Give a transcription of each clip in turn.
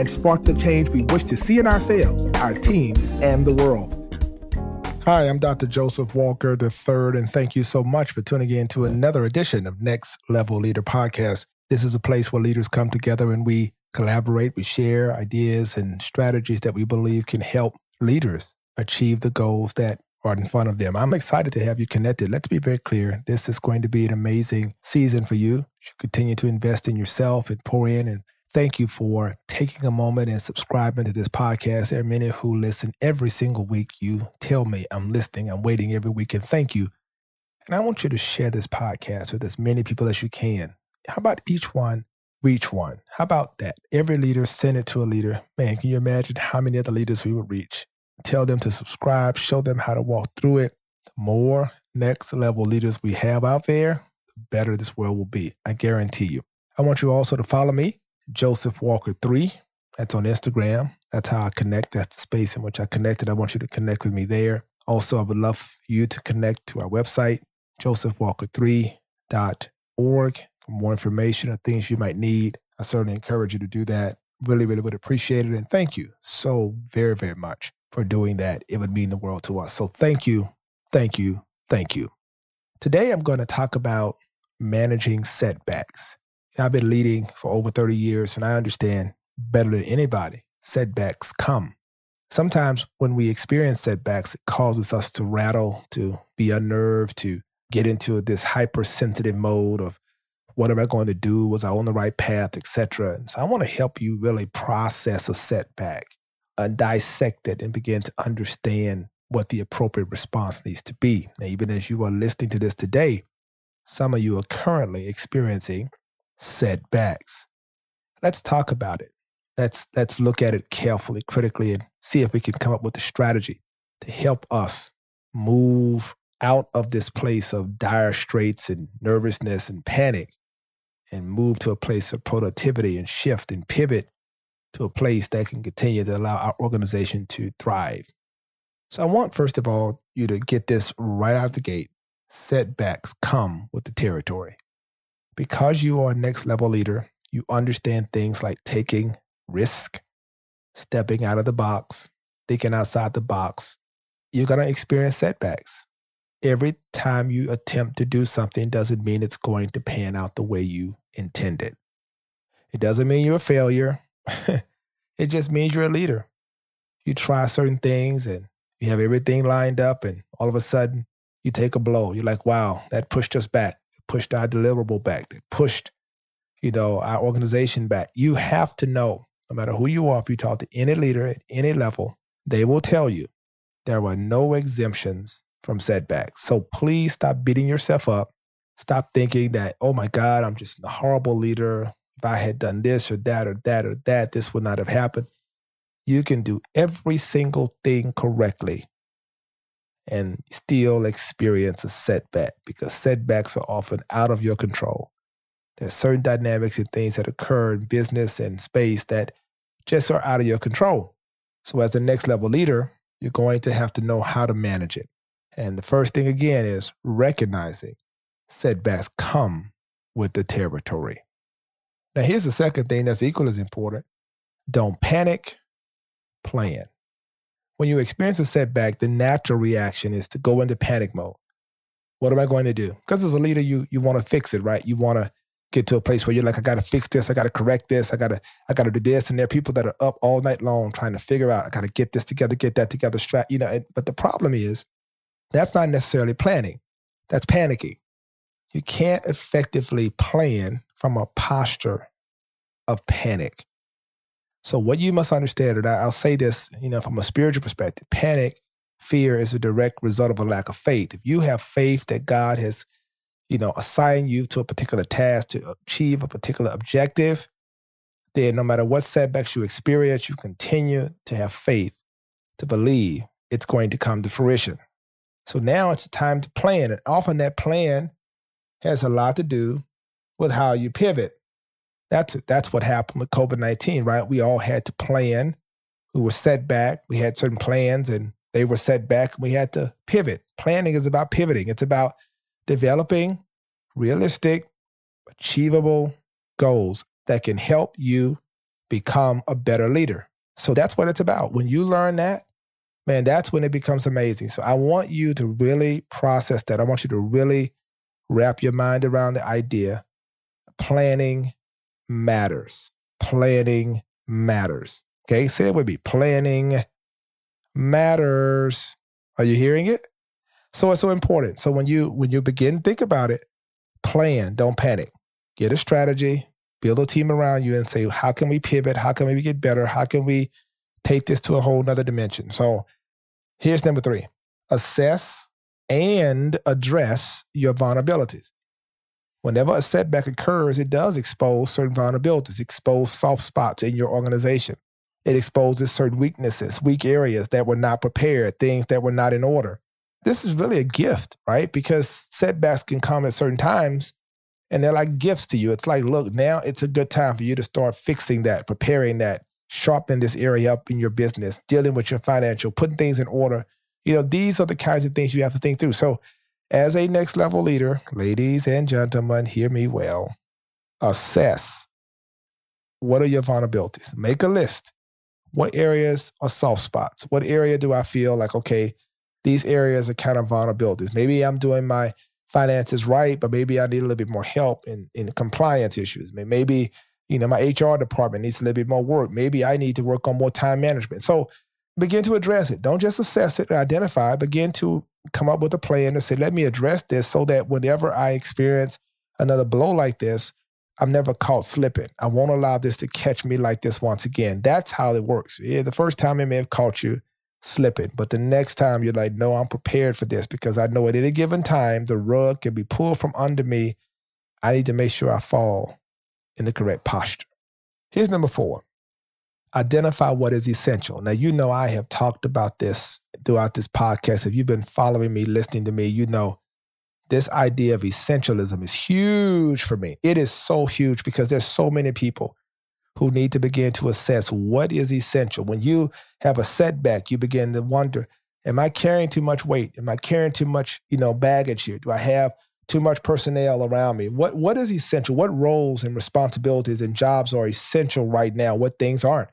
and spark the change we wish to see in ourselves, our teams, and the world. Hi, I'm Dr. Joseph Walker III, and thank you so much for tuning in to another edition of Next Level Leader Podcast. This is a place where leaders come together and we collaborate, we share ideas and strategies that we believe can help leaders achieve the goals that are in front of them. I'm excited to have you connected. Let's be very clear. This is going to be an amazing season for you. You should continue to invest in yourself and pour in. And thank you for taking a moment and subscribing to this podcast. There are many who listen every single week. You tell me I'm listening, I'm waiting every week, and thank you. And I want you to share this podcast with as many people as you can. How about each one reach one? How about that? Every leader send it to a leader. Man, can you imagine how many other leaders we would reach? tell them to subscribe, show them how to walk through it. The more next level leaders we have out there, the better this world will be. I guarantee you. I want you also to follow me, Joseph Walker 3. That's on Instagram. That's how I connect. That's the space in which I connected. I want you to connect with me there. Also, I would love you to connect to our website, josephwalker3.org, for more information or things you might need. I certainly encourage you to do that. Really, really would appreciate it. And thank you so very, very much for doing that. It would mean the world to us. So thank you, thank you, thank you. Today, I'm going to talk about managing setbacks. I've been leading for over 30 years, and I understand better than anybody setbacks come. Sometimes when we experience setbacks, it causes us to rattle, to be unnerved, to get into this hypersensitive mode of what am I going to do? Was I on the right path, etc. So I want to help you really process a setback uh, dissect it and begin to understand what the appropriate response needs to be. Now, even as you are listening to this today, some of you are currently experiencing setbacks. Let's talk about it. Let's, let's look at it carefully, critically, and see if we can come up with a strategy to help us move out of this place of dire straits and nervousness and panic and move to a place of productivity and shift and pivot to a place that can continue to allow our organization to thrive. So I want, first of all, you to get this right out of the gate. Setbacks come with the territory. Because you are a next level leader, you understand things like taking risk, stepping out of the box, thinking outside the box. You're going to experience setbacks. Every time you attempt to do something doesn't mean it's going to pan out the way you intended. It doesn't mean you're a failure. it just means you're a leader. You try certain things and you have everything lined up, and all of a sudden you take a blow. You're like, wow, that pushed us back. Pushed our deliverable back. It pushed, you know, our organization back. You have to know, no matter who you are, if you talk to any leader at any level, they will tell you there were no exemptions from setbacks. So please stop beating yourself up. Stop thinking that, oh my God, I'm just a horrible leader if I had done this or that or that or that, this would not have happened. You can do every single thing correctly and still experience a setback because setbacks are often out of your control. There's certain dynamics and things that occur in business and space that just are out of your control. So, as a next level leader, you're going to have to know how to manage it. And the first thing, again, is recognizing setbacks come with the territory. Now, here's the second thing that's equally as important don't panic, plan. When you experience a setback, the natural reaction is to go into panic mode. What am I going to do? Because as a leader, you you want to fix it, right? You want to get to a place where you're like, I gotta fix this, I gotta correct this, I gotta, I gotta do this. And there are people that are up all night long trying to figure out, I gotta get this together, get that together, strat, you know. But the problem is that's not necessarily planning. That's panicking. You can't effectively plan from a posture of panic. So what you must understand, and I'll say this, you know, from a spiritual perspective, panic, fear is a direct result of a lack of faith. If you have faith that God has, you know, assigned you to a particular task to achieve a particular objective, then no matter what setbacks you experience, you continue to have faith to believe it's going to come to fruition. So now it's time to plan. And often that plan has a lot to do with how you pivot. That's, that's what happened with COVID 19, right? We all had to plan. We were set back. We had certain plans and they were set back. We had to pivot. Planning is about pivoting, it's about developing realistic, achievable goals that can help you become a better leader. So that's what it's about. When you learn that, man, that's when it becomes amazing. So I want you to really process that. I want you to really wrap your mind around the idea planning matters. Planning matters. Okay, say it with me. Planning matters. Are you hearing it? So it's so important. So when you when you begin think about it, plan, don't panic. Get a strategy, build a team around you and say, how can we pivot? How can we get better? How can we take this to a whole nother dimension? So here's number three assess and address your vulnerabilities. Whenever a setback occurs, it does expose certain vulnerabilities, expose soft spots in your organization. It exposes certain weaknesses, weak areas that were not prepared, things that were not in order. This is really a gift, right? Because setbacks can come at certain times and they're like gifts to you. It's like, look, now it's a good time for you to start fixing that, preparing that, sharpening this area up in your business, dealing with your financial, putting things in order. You know, these are the kinds of things you have to think through. So, as a next level leader, ladies and gentlemen, hear me well. Assess what are your vulnerabilities. Make a list. What areas are soft spots? What area do I feel like, okay, these areas are kind of vulnerabilities? Maybe I'm doing my finances right, but maybe I need a little bit more help in, in compliance issues. Maybe, you know, my HR department needs a little bit more work. Maybe I need to work on more time management. So begin to address it. Don't just assess it or identify, begin to come up with a plan to say, let me address this so that whenever I experience another blow like this, I'm never caught slipping. I won't allow this to catch me like this once again. That's how it works. Yeah, the first time it may have caught you, slipping. But the next time you're like, no, I'm prepared for this because I know at any given time the rug can be pulled from under me. I need to make sure I fall in the correct posture. Here's number four identify what is essential. Now, you know, I have talked about this throughout this podcast. If you've been following me, listening to me, you know this idea of essentialism is huge for me. It is so huge because there's so many people who need to begin to assess what is essential. When you have a setback, you begin to wonder, am I carrying too much weight? Am I carrying too much, you know, baggage here? Do I have too much personnel around me? What what is essential? What roles and responsibilities and jobs are essential right now? What things aren't?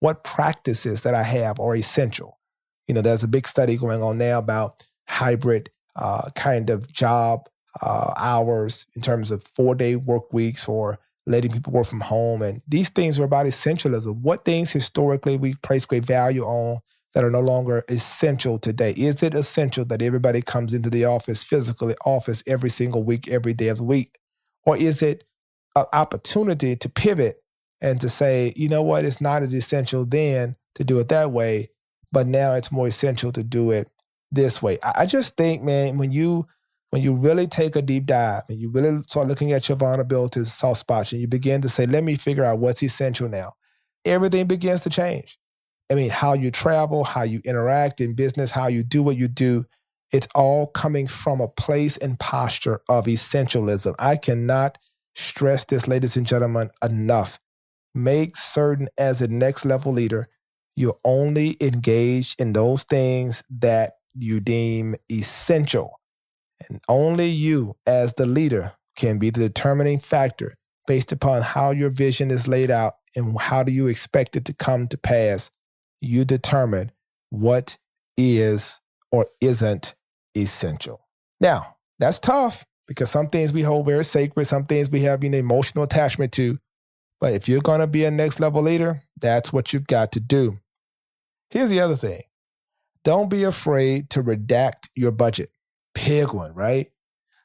What practices that I have are essential? You know, there's a big study going on now about hybrid uh, kind of job uh, hours in terms of four day work weeks or letting people work from home. And these things are about essentialism. What things historically we've placed great value on that are no longer essential today? Is it essential that everybody comes into the office, physically office every single week, every day of the week? Or is it an opportunity to pivot and to say, you know what, it's not as essential then to do it that way, but now it's more essential to do it this way. I just think, man, when you when you really take a deep dive and you really start looking at your vulnerabilities, soft spots, and you begin to say, let me figure out what's essential now, everything begins to change. I mean, how you travel, how you interact in business, how you do what you do, it's all coming from a place and posture of essentialism. I cannot stress this, ladies and gentlemen, enough. Make certain as a next level leader, you're only engaged in those things that you deem essential and only you, as the leader, can be the determining factor based upon how your vision is laid out and how do you expect it to come to pass. You determine what is or isn't essential. Now, that's tough because some things we hold very sacred, some things we have an emotional attachment to. But if you're going to be a next level leader, that's what you've got to do. Here's the other thing don't be afraid to redact your budget big one, right?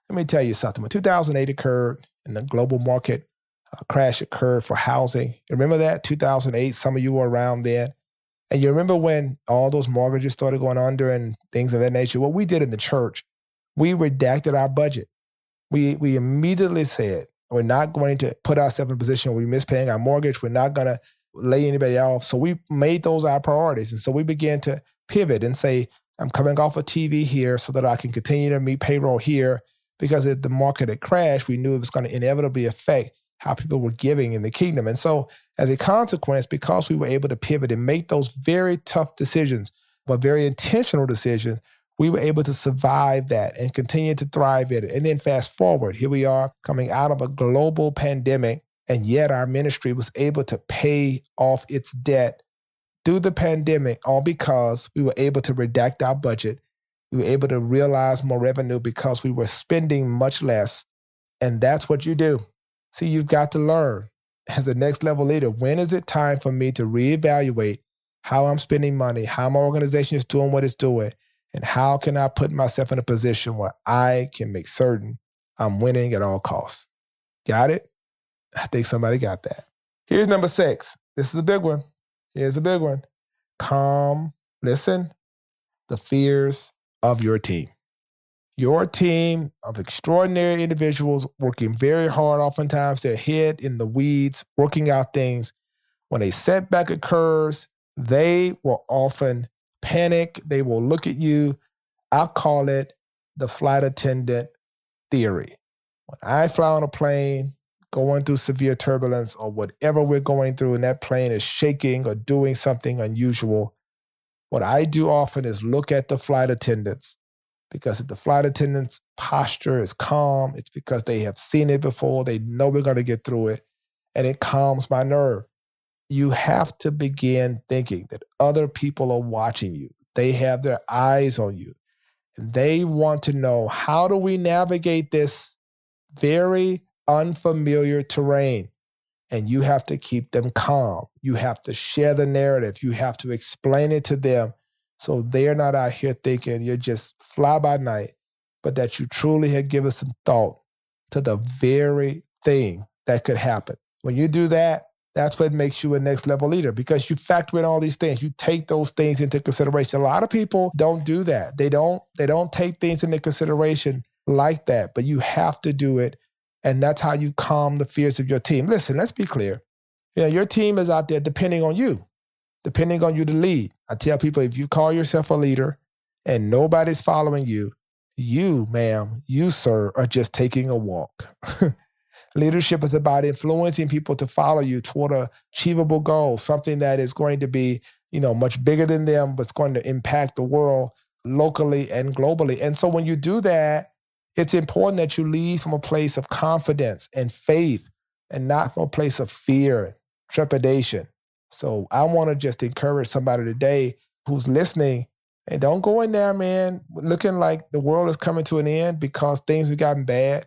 Let me tell you something. When 2008 occurred and the global market uh, crash occurred for housing, you remember that 2008? Some of you were around then. And you remember when all those mortgages started going under and things of that nature? What we did in the church, we redacted our budget. We, we immediately said, we're not going to put ourselves in a position where we miss paying our mortgage. We're not going to lay anybody off. So we made those our priorities. And so we began to pivot and say, I'm coming off of TV here so that I can continue to meet payroll here. Because if the market had crashed, we knew it was going to inevitably affect how people were giving in the kingdom. And so, as a consequence, because we were able to pivot and make those very tough decisions, but very intentional decisions, we were able to survive that and continue to thrive in it. And then fast forward, here we are coming out of a global pandemic, and yet our ministry was able to pay off its debt through the pandemic, all because we were able to redact our budget. We were able to realize more revenue because we were spending much less. And that's what you do. See, you've got to learn as a next level leader when is it time for me to reevaluate how I'm spending money, how my organization is doing what it's doing, and how can I put myself in a position where I can make certain I'm winning at all costs? Got it? I think somebody got that. Here's number six. This is a big one. Here's a big one. Calm, listen, the fears of your team. Your team of extraordinary individuals working very hard, oftentimes their head in the weeds, working out things. When a setback occurs, they will often panic. They will look at you. I call it the flight attendant theory. When I fly on a plane, going through severe turbulence or whatever we're going through, and that plane is shaking or doing something unusual, what I do often is look at the flight attendants because if the flight attendants' posture is calm, it's because they have seen it before, they know we're going to get through it, and it calms my nerve you have to begin thinking that other people are watching you. They have their eyes on you. And they want to know how do we navigate this very unfamiliar terrain? And you have to keep them calm. You have to share the narrative. You have to explain it to them so they're not out here thinking you're just fly by night, but that you truly have given some thought to the very thing that could happen. When you do that, that's what makes you a next level leader because you factor in all these things. You take those things into consideration. A lot of people don't do that. They don't they don't take things into consideration like that, but you have to do it. And that's how you calm the fears of your team. Listen, let's be clear. You know, your team is out there depending on you, depending on you to lead. I tell people if you call yourself a leader and nobody's following you, you, ma'am, you, sir, are just taking a walk. Leadership is about influencing people to follow you toward a achievable goal, something that is going to be, you know, much bigger than them, but it's going to impact the world locally and globally. And so when you do that, it's important that you lead from a place of confidence and faith and not from a place of fear, and trepidation. So I want to just encourage somebody today who's listening and don't go in there, man, looking like the world is coming to an end because things have gotten bad.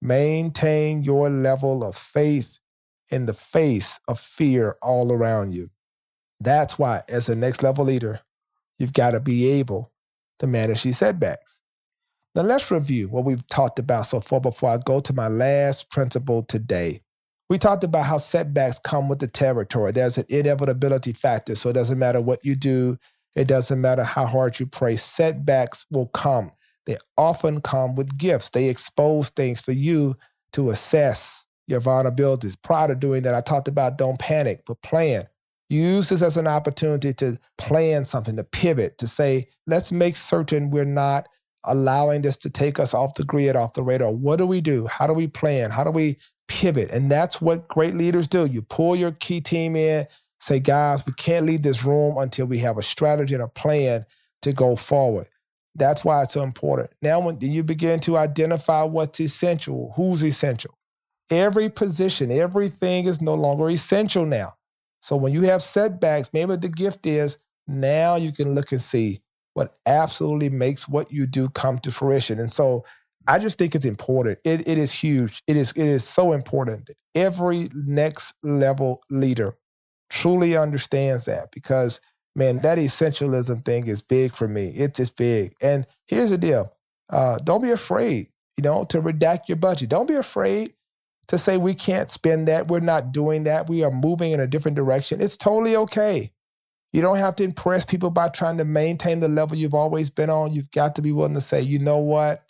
Maintain your level of faith in the face of fear all around you. That's why, as a next level leader, you've got to be able to manage these setbacks. Now, let's review what we've talked about so far before I go to my last principle today. We talked about how setbacks come with the territory. There's an inevitability factor. So it doesn't matter what you do, it doesn't matter how hard you pray, setbacks will come. They often come with gifts. They expose things for you to assess your vulnerabilities. Prior to doing that, I talked about don't panic, but plan. Use this as an opportunity to plan something, to pivot, to say, let's make certain we're not allowing this to take us off the grid, off the radar. What do we do? How do we plan? How do we pivot? And that's what great leaders do. You pull your key team in, say, guys, we can't leave this room until we have a strategy and a plan to go forward. That's why it's so important. Now, when you begin to identify what's essential, who's essential, every position, everything is no longer essential now. So when you have setbacks, maybe the gift is now you can look and see what absolutely makes what you do come to fruition. And so I just think it's important. It, it is huge. It is, it is so important that every next level leader truly understands that because man, that essentialism thing is big for me. It's just big. And here's the deal uh, don't be afraid, you know, to redact your budget. Don't be afraid to say we can't spend that. We're not doing that. We are moving in a different direction. It's totally okay. You don't have to impress people by trying to maintain the level you've always been on. You've got to be willing to say, you know what?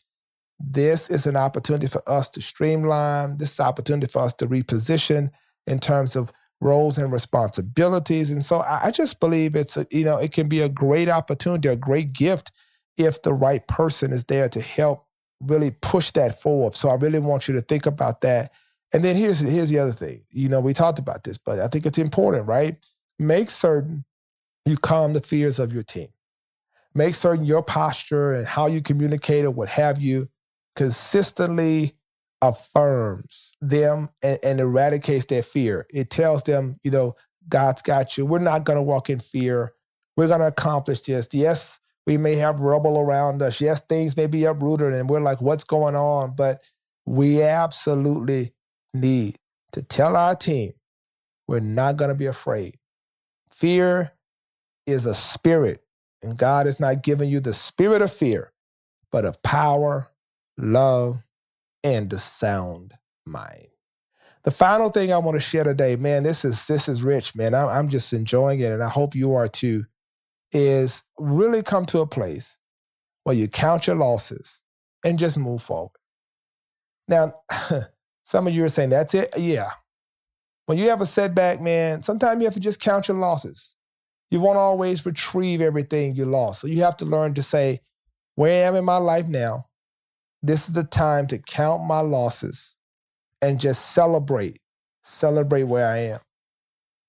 This is an opportunity for us to streamline. This is an opportunity for us to reposition in terms of roles and responsibilities. And so I, just believe it's a, you know, it can be a great opportunity, a great gift if the right person is there to help really push that forward. So I really want you to think about that. And then here's here's the other thing. You know, we talked about this, but I think it's important, right? Make certain you calm the fears of your team. Make certain your posture and how you communicate or what have you consistently affirms them and, and eradicates their fear. It tells them, you know, God's got you. We're not going to walk in fear. We're going to accomplish this. Yes, we may have rubble around us. Yes, things may be uprooted and we're like, what's going on? But we absolutely need to tell our team we're not going to be afraid. Fear is a spirit, and God is not giving you the spirit of fear, but of power, love, and a sound mind. The final thing I want to share today, man, this is this is rich, man. I'm, I'm just enjoying it, and I hope you are too. Is really come to a place where you count your losses and just move forward. Now, some of you are saying that's it. Yeah. When you have a setback, man, sometimes you have to just count your losses. You won't always retrieve everything you lost. So you have to learn to say, where am I am in my life now? This is the time to count my losses and just celebrate, celebrate where I am.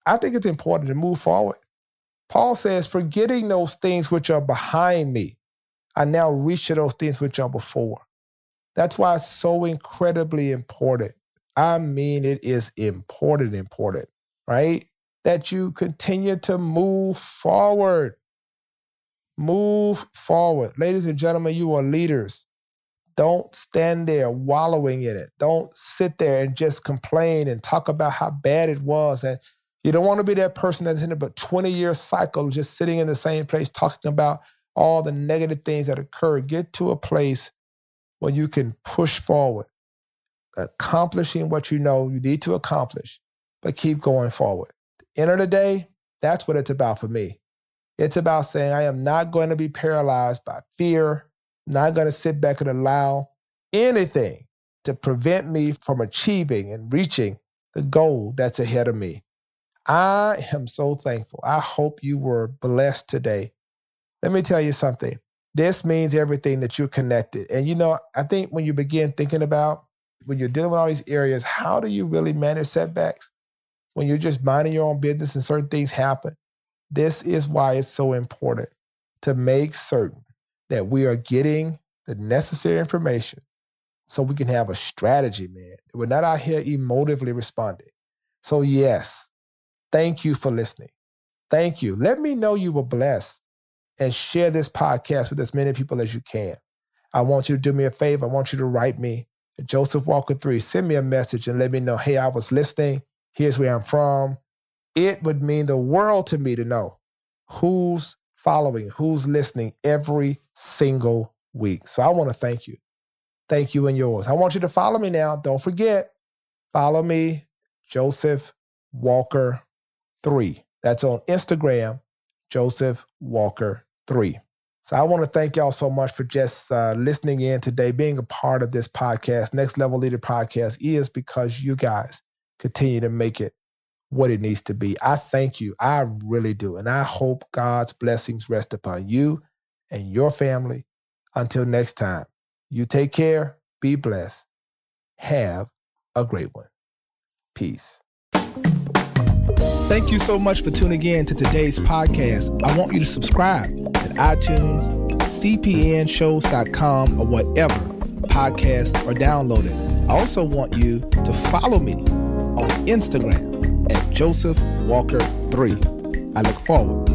I think it's important to move forward. Paul says, forgetting those things which are behind me, I now reach to those things which are before. That's why it's so incredibly important. I mean, it is important, important, right? That you continue to move forward. Move forward. Ladies and gentlemen, you are leaders. Don't stand there wallowing in it. Don't sit there and just complain and talk about how bad it was. And you don't want to be that person that's in a 20 year cycle just sitting in the same place talking about all the negative things that occur. Get to a place where you can push forward, accomplishing what you know you need to accomplish, but keep going forward. End of the day, that's what it's about for me. It's about saying, I am not going to be paralyzed by fear, not going to sit back and allow anything to prevent me from achieving and reaching the goal that's ahead of me. I am so thankful. I hope you were blessed today. Let me tell you something. This means everything that you're connected. And you know, I think when you begin thinking about when you're dealing with all these areas, how do you really manage setbacks? When you're just minding your own business and certain things happen. This is why it's so important to make certain that we are getting the necessary information so we can have a strategy, man. We're not out here emotively responding. So, yes, thank you for listening. Thank you. Let me know you were blessed and share this podcast with as many people as you can. I want you to do me a favor. I want you to write me Joseph Walker 3. Send me a message and let me know, hey, I was listening. Here's where I'm from. It would mean the world to me to know who's following, who's listening every single week. So I want to thank you. Thank you and yours. I want you to follow me now. Don't forget, follow me, Joseph Walker 3. That's on Instagram, Joseph Walker 3. So I want to thank y'all so much for just uh, listening in today, being a part of this podcast. Next Level Leader podcast is because you guys continue to make it what it needs to be. I thank you. I really do. And I hope God's blessings rest upon you and your family. Until next time, you take care, be blessed, have a great one. Peace. Thank you so much for tuning in to today's podcast. I want you to subscribe at iTunes, cpnshows.com, or whatever podcasts are downloaded. I also want you to follow me on Instagram at Joseph Walker 3. I look forward